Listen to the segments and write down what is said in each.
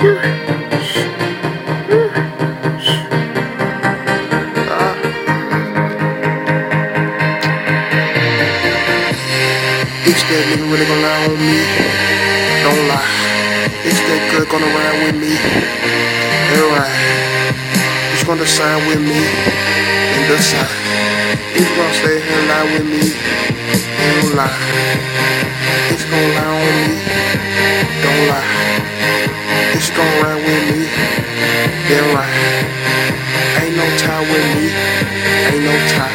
Bitch, that nigga really gon' lie on me. Don't lie. Bitch, that girl gonna ride with me. Alright. Bitch, gonna sign with me. And the sign. Bitch, gonna stay here and lie with me. Don't lie. Bitch, gon' lie on me. Yeah, right. Ain't no tie with me. Ain't no tie.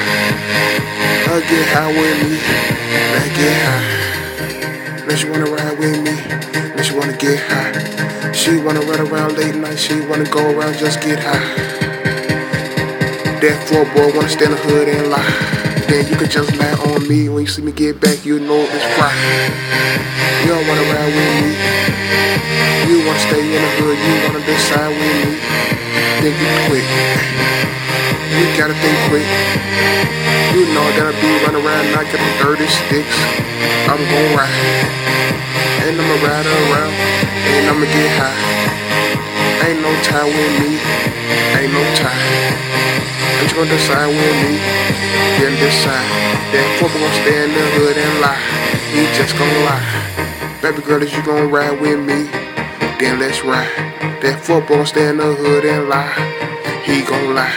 I'll get high with me. Let's get high. Unless you wanna ride with me. Unless you wanna get high. She wanna ride around late night. She wanna go around just get high. That four boy wanna stand in the hood and lie. Then you can just lie on me. When you see me get back, you know it's fry. You don't wanna ride with me. You quick. You gotta think quick. You know I gotta be running around not getting dirty sticks. I'm gon' ride. And I'ma ride around. And I'ma get high. Ain't no tie with me. Ain't no tie. Ain't you gonna decide with me? Then decide. That football gonna stay in the hood and lie. He just gonna lie. Baby girl, is you gonna ride with me? Then let's ride. That football stay in the hood and lie. He gon' lie.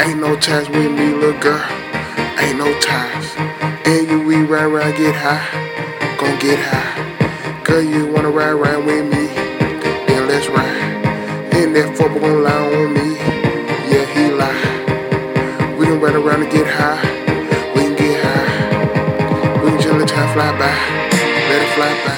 Ain't no ties with me, little girl. Ain't no ties. And you we ride ride get high. Gon' get high. Girl, you wanna ride ride with me? Then let's ride. And that football gon' lie on me. Yeah, he lie. We can ride around and get high. We can get high. We can just let time fly by. Let it fly by.